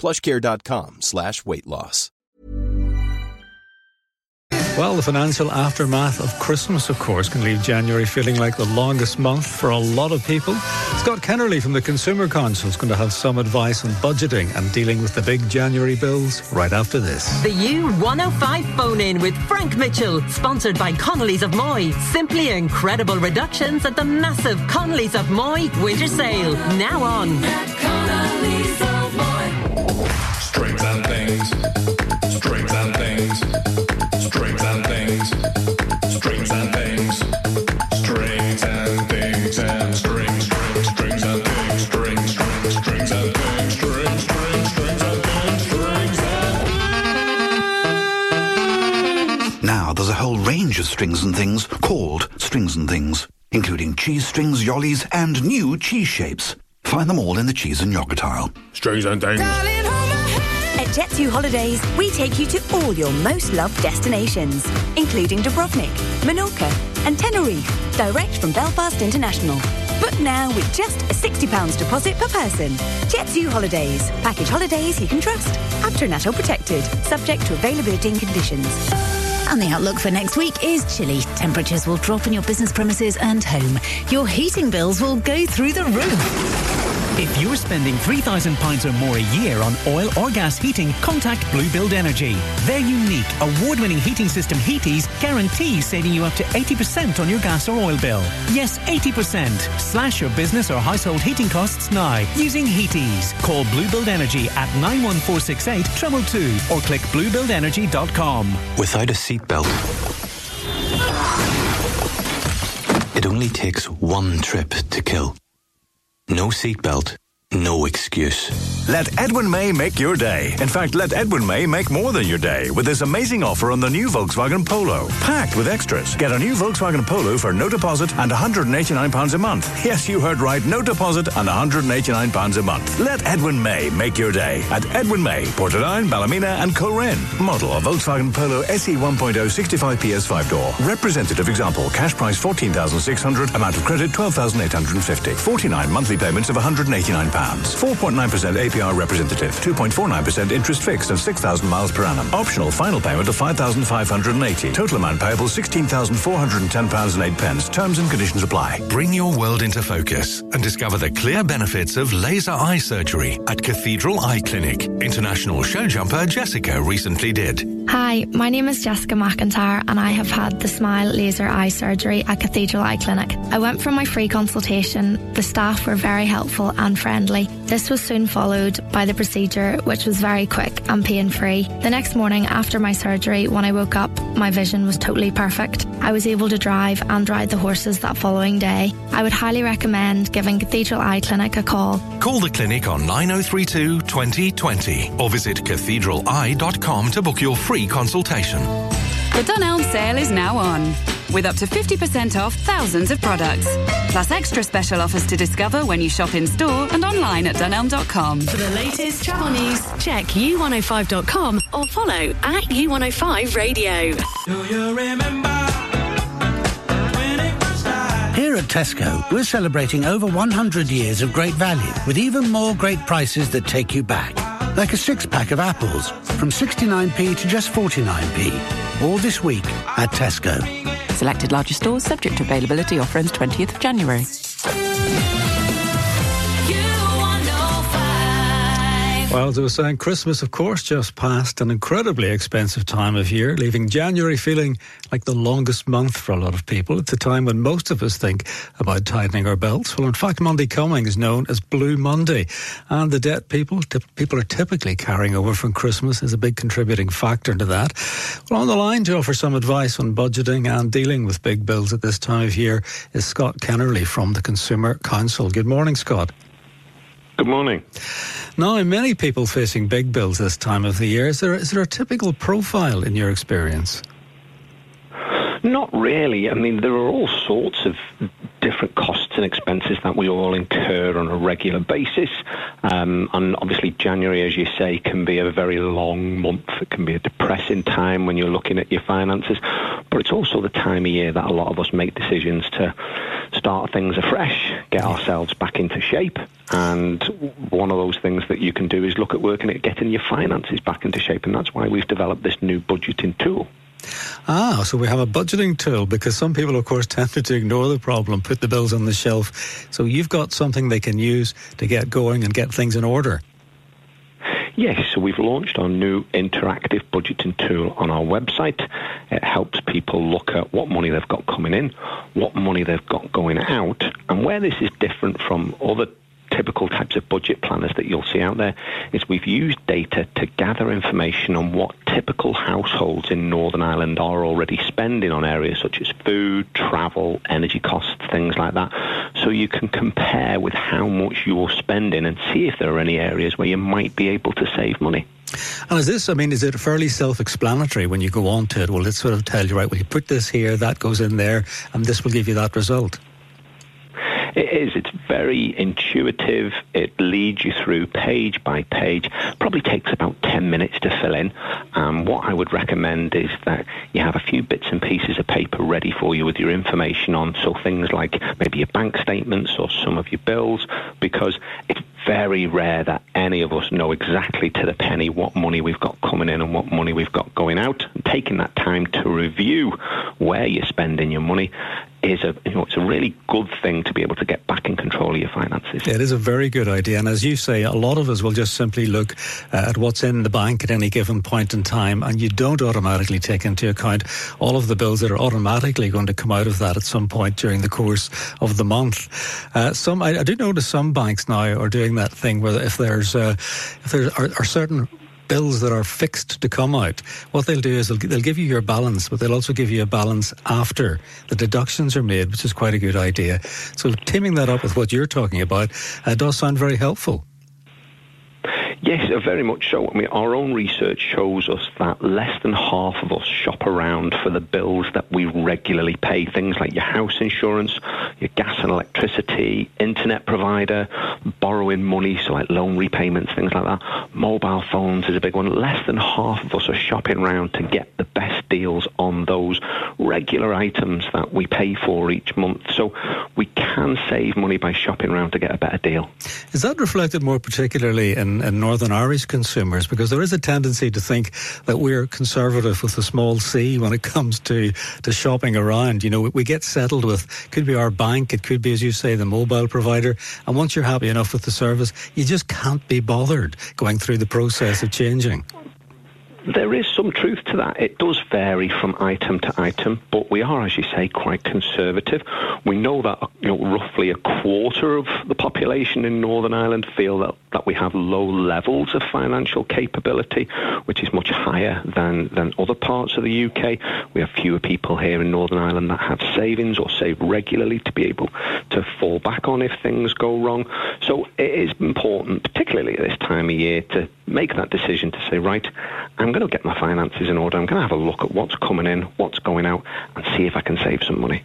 plushcare.com slash weight loss. Well, the financial aftermath of Christmas, of course, can leave January feeling like the longest month for a lot of people. Scott Kennerly from the Consumer Council is going to have some advice on budgeting and dealing with the big January bills right after this. The U105 phone in with Frank Mitchell, sponsored by Connolly's of Moy. Simply incredible reductions at the massive Connolly's of Moy winter sale. Now on. Strings and things. Strings and things. Strings and things. Strings and things. Strings and things and strings, strings, strings and things. Strings, strings, strings and things. Strings, strings, strings and things. Strings and Now there's a whole range of strings and things called strings and things, including cheese strings, yollies, and new cheese shapes. Find them all in the cheese and yogurt aisle. Strings and things. At Jet2 Holidays, we take you to all your most loved destinations, including Dubrovnik, Menorca, and Tenerife, direct from Belfast International. Book now with just a £60 deposit per person. Jet2 Holidays, package holidays you can trust. ATOL protected, subject to availability and conditions. And the outlook for next week is chilly. Temperatures will drop in your business premises and home. Your heating bills will go through the roof. If you're spending £3,000 or more a year on oil or gas heating, contact Blue Build Energy. Their unique, award-winning heating system Heaties guarantees saving you up to 80% on your gas or oil bill. Yes, 80%. Slash your business or household heating costs now using Heaties. Call Blue Build Energy at 91468 treble 2 or click bluebuildenergy.com. Without a seatbelt, it only takes one trip to kill. No seatbelt, no excuse. Let Edwin May make your day. In fact, let Edwin May make more than your day with this amazing offer on the new Volkswagen Polo. Packed with extras. Get a new Volkswagen Polo for no deposit and £189 a month. Yes, you heard right. No deposit and £189 a month. Let Edwin May make your day at Edwin May, Portadown, Ballymena and Coleraine. Model of Volkswagen Polo SE 1.0 65 PS 5 door. Representative example. Cash price 14600 Amount of credit 12850 49 monthly payments of £189. 4.9% APR representative. 2.49% interest fixed and 6,000 miles per annum. Optional final payment of 5,580. Total amount payable £16,410 and 8 pence. Terms and conditions apply. Bring your world into focus and discover the clear benefits of laser eye surgery at Cathedral Eye Clinic. International show jumper Jessica recently did. Hi, my name is Jessica McIntyre and I have had the Smile Laser Eye Surgery at Cathedral Eye Clinic. I went for my free consultation. The staff were very helpful and friendly. This was soon followed by the procedure, which was very quick and pain free. The next morning after my surgery, when I woke up, my vision was totally perfect. I was able to drive and ride the horses that following day. I would highly recommend giving Cathedral Eye Clinic a call. Call the clinic on 9032 2020 or visit cathedraleye.com to book your free consultation. The Dunelm sale is now on, with up to 50% off thousands of products. Plus extra special offers to discover when you shop in store and online at dunelm.com. For the latest travel news, check u105.com or follow at u105 radio. Do you remember? Here at Tesco, we're celebrating over 100 years of great value with even more great prices that take you back. Like a six pack of apples from 69p to just 49p. All this week at Tesco. Selected larger stores subject to availability offer ends 20th of January. Well, as I was saying, Christmas, of course, just passed an incredibly expensive time of year, leaving January feeling like the longest month for a lot of people. It's a time when most of us think about tightening our belts. Well, in fact, Monday coming is known as Blue Monday, and the debt people people are typically carrying over from Christmas is a big contributing factor to that. Well, on the line to offer some advice on budgeting and dealing with big bills at this time of year is Scott Kennerley from the Consumer Council. Good morning, Scott. Good morning. Now, many people facing big bills this time of the year. Is there, is there a typical profile in your experience? Not really. I mean, there are all sorts of different costs and expenses that we all incur on a regular basis. Um, and obviously, January, as you say, can be a very long month. It can be a depressing time when you're looking at your finances. But it's also the time of year that a lot of us make decisions to start things afresh, get ourselves back into shape. And one of those things that you can do is look at working at getting your finances back into shape. And that's why we've developed this new budgeting tool. Ah, so we have a budgeting tool because some people, of course, tend to ignore the problem, put the bills on the shelf. So you've got something they can use to get going and get things in order. Yes, so we've launched our new interactive budgeting tool on our website. It helps people look at what money they've got coming in, what money they've got going out, and where this is different from other typical types of budget planners that you'll see out there is we've used data to gather information on what typical households in Northern Ireland are already spending on areas such as food, travel, energy costs, things like that. So you can compare with how much you're spending and see if there are any areas where you might be able to save money. And is this, I mean, is it fairly self explanatory when you go on to it? Will it sort of tell you, right, well, you put this here, that goes in there, and this will give you that result? It is. It's very intuitive. It leads you through page by page. Probably takes about 10 minutes to fill in. Um, what I would recommend is that you have a few bits and pieces of paper ready for you with your information on. So things like maybe your bank statements or some of your bills, because it's very rare that any of us know exactly to the penny what money we've got coming in and what money we've got going out. And taking that time to review where you're spending your money is a you know it's a really good thing to be able to get back in control of your finances. It is a very good idea, and as you say, a lot of us will just simply look uh, at what's in the bank at any given point in time, and you don't automatically take into account all of the bills that are automatically going to come out of that at some point during the course of the month. Uh, some I, I, do notice some banks now are doing that thing where if there's uh, if there are, are certain bills that are fixed to come out, what they'll do is they'll, they'll give you your balance, but they'll also give you a balance after the deductions are made, which is quite a good idea. So teaming that up with what you're talking about uh, does sound very helpful. Yes, uh, very much so. I mean, our own research shows us that less than half of us shop around for the bills that we regularly pay. Things like your house insurance, your gas and electricity, internet provider, borrowing money, so like loan repayments, things like that. Mobile phones is a big one. Less than half of us are shopping around to get the best deals on those regular items that we pay for each month. So we can save money by shopping around to get a better deal. Is that reflected more particularly in, in Northern Irish consumers? Because there is a tendency to think that we're conservative with a small c when it comes to, to shopping around. You know, we, get settled with, could be our bank, it could be, as you say, the mobile provider. And once you're happy enough with the service, you just can't be bothered going through the process of changing. There is some truth to that. It does vary from item to item, but we are, as you say, quite conservative. We know that you know, roughly a quarter of the population in Northern Ireland feel that, that we have low levels of financial capability, which is much higher than, than other parts of the UK. We have fewer people here in Northern Ireland that have savings or save regularly to be able to fall back on if things go wrong. So it is important, particularly at this time of year, to make that decision to say, right, I'm going to get my finances in order. I'm going to have a look at what's coming in, what's going out, and see if I can save some money.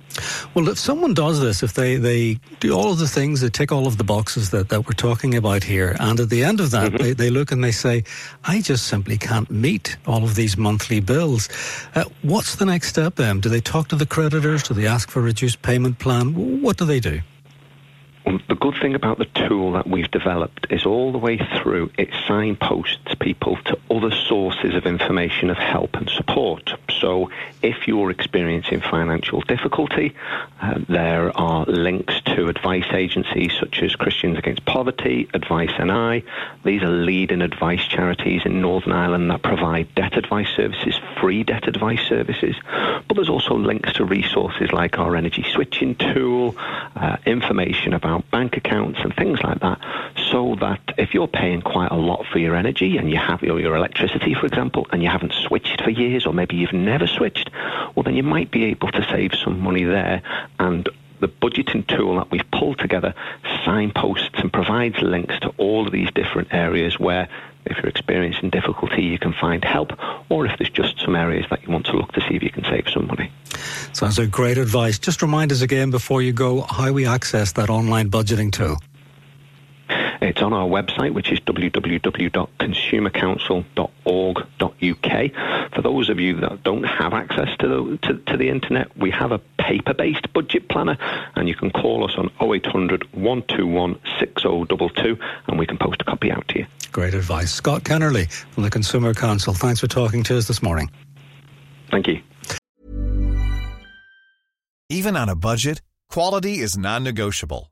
Well, if someone does this, if they, they do all of the things, they tick all of the boxes that, that we're talking about here, and at the end of that, mm-hmm. they, they look and they say, I just simply can't meet all of these monthly bills. Uh, what's the next step then? Do they talk to the creditors? Do they ask for a reduced payment plan? What do they do? Um, the good thing about the tool that we've developed is all the way through it signposts people to other sources of information of help and support. So if you're experiencing financial difficulty, uh, there are links to advice agencies such as Christians Against Poverty, Advice NI. These are leading advice charities in Northern Ireland that provide debt advice services, free debt advice services. But there's also links to resources like our energy switching tool, uh, information about bank accounts and things like that, so that if you're paying quite a lot for your energy and you have your, your electricity, for example, and you haven't switched for years, or maybe you've never switched, well, then you might be able to save some money there and the budgeting tool that we've pulled together signposts and provides links to all of these different areas where if you're experiencing difficulty you can find help or if there's just some areas that you want to look to see if you can save some money. Sounds like great advice. Just remind us again before you go how we access that online budgeting tool. It's on our website, which is www.consumercouncil.org.uk. For those of you that don't have access to the, to, to the internet, we have a paper-based budget planner, and you can call us on 0800 121 6022, and we can post a copy out to you. Great advice. Scott Kennerly from the Consumer Council. Thanks for talking to us this morning. Thank you. Even on a budget, quality is non-negotiable.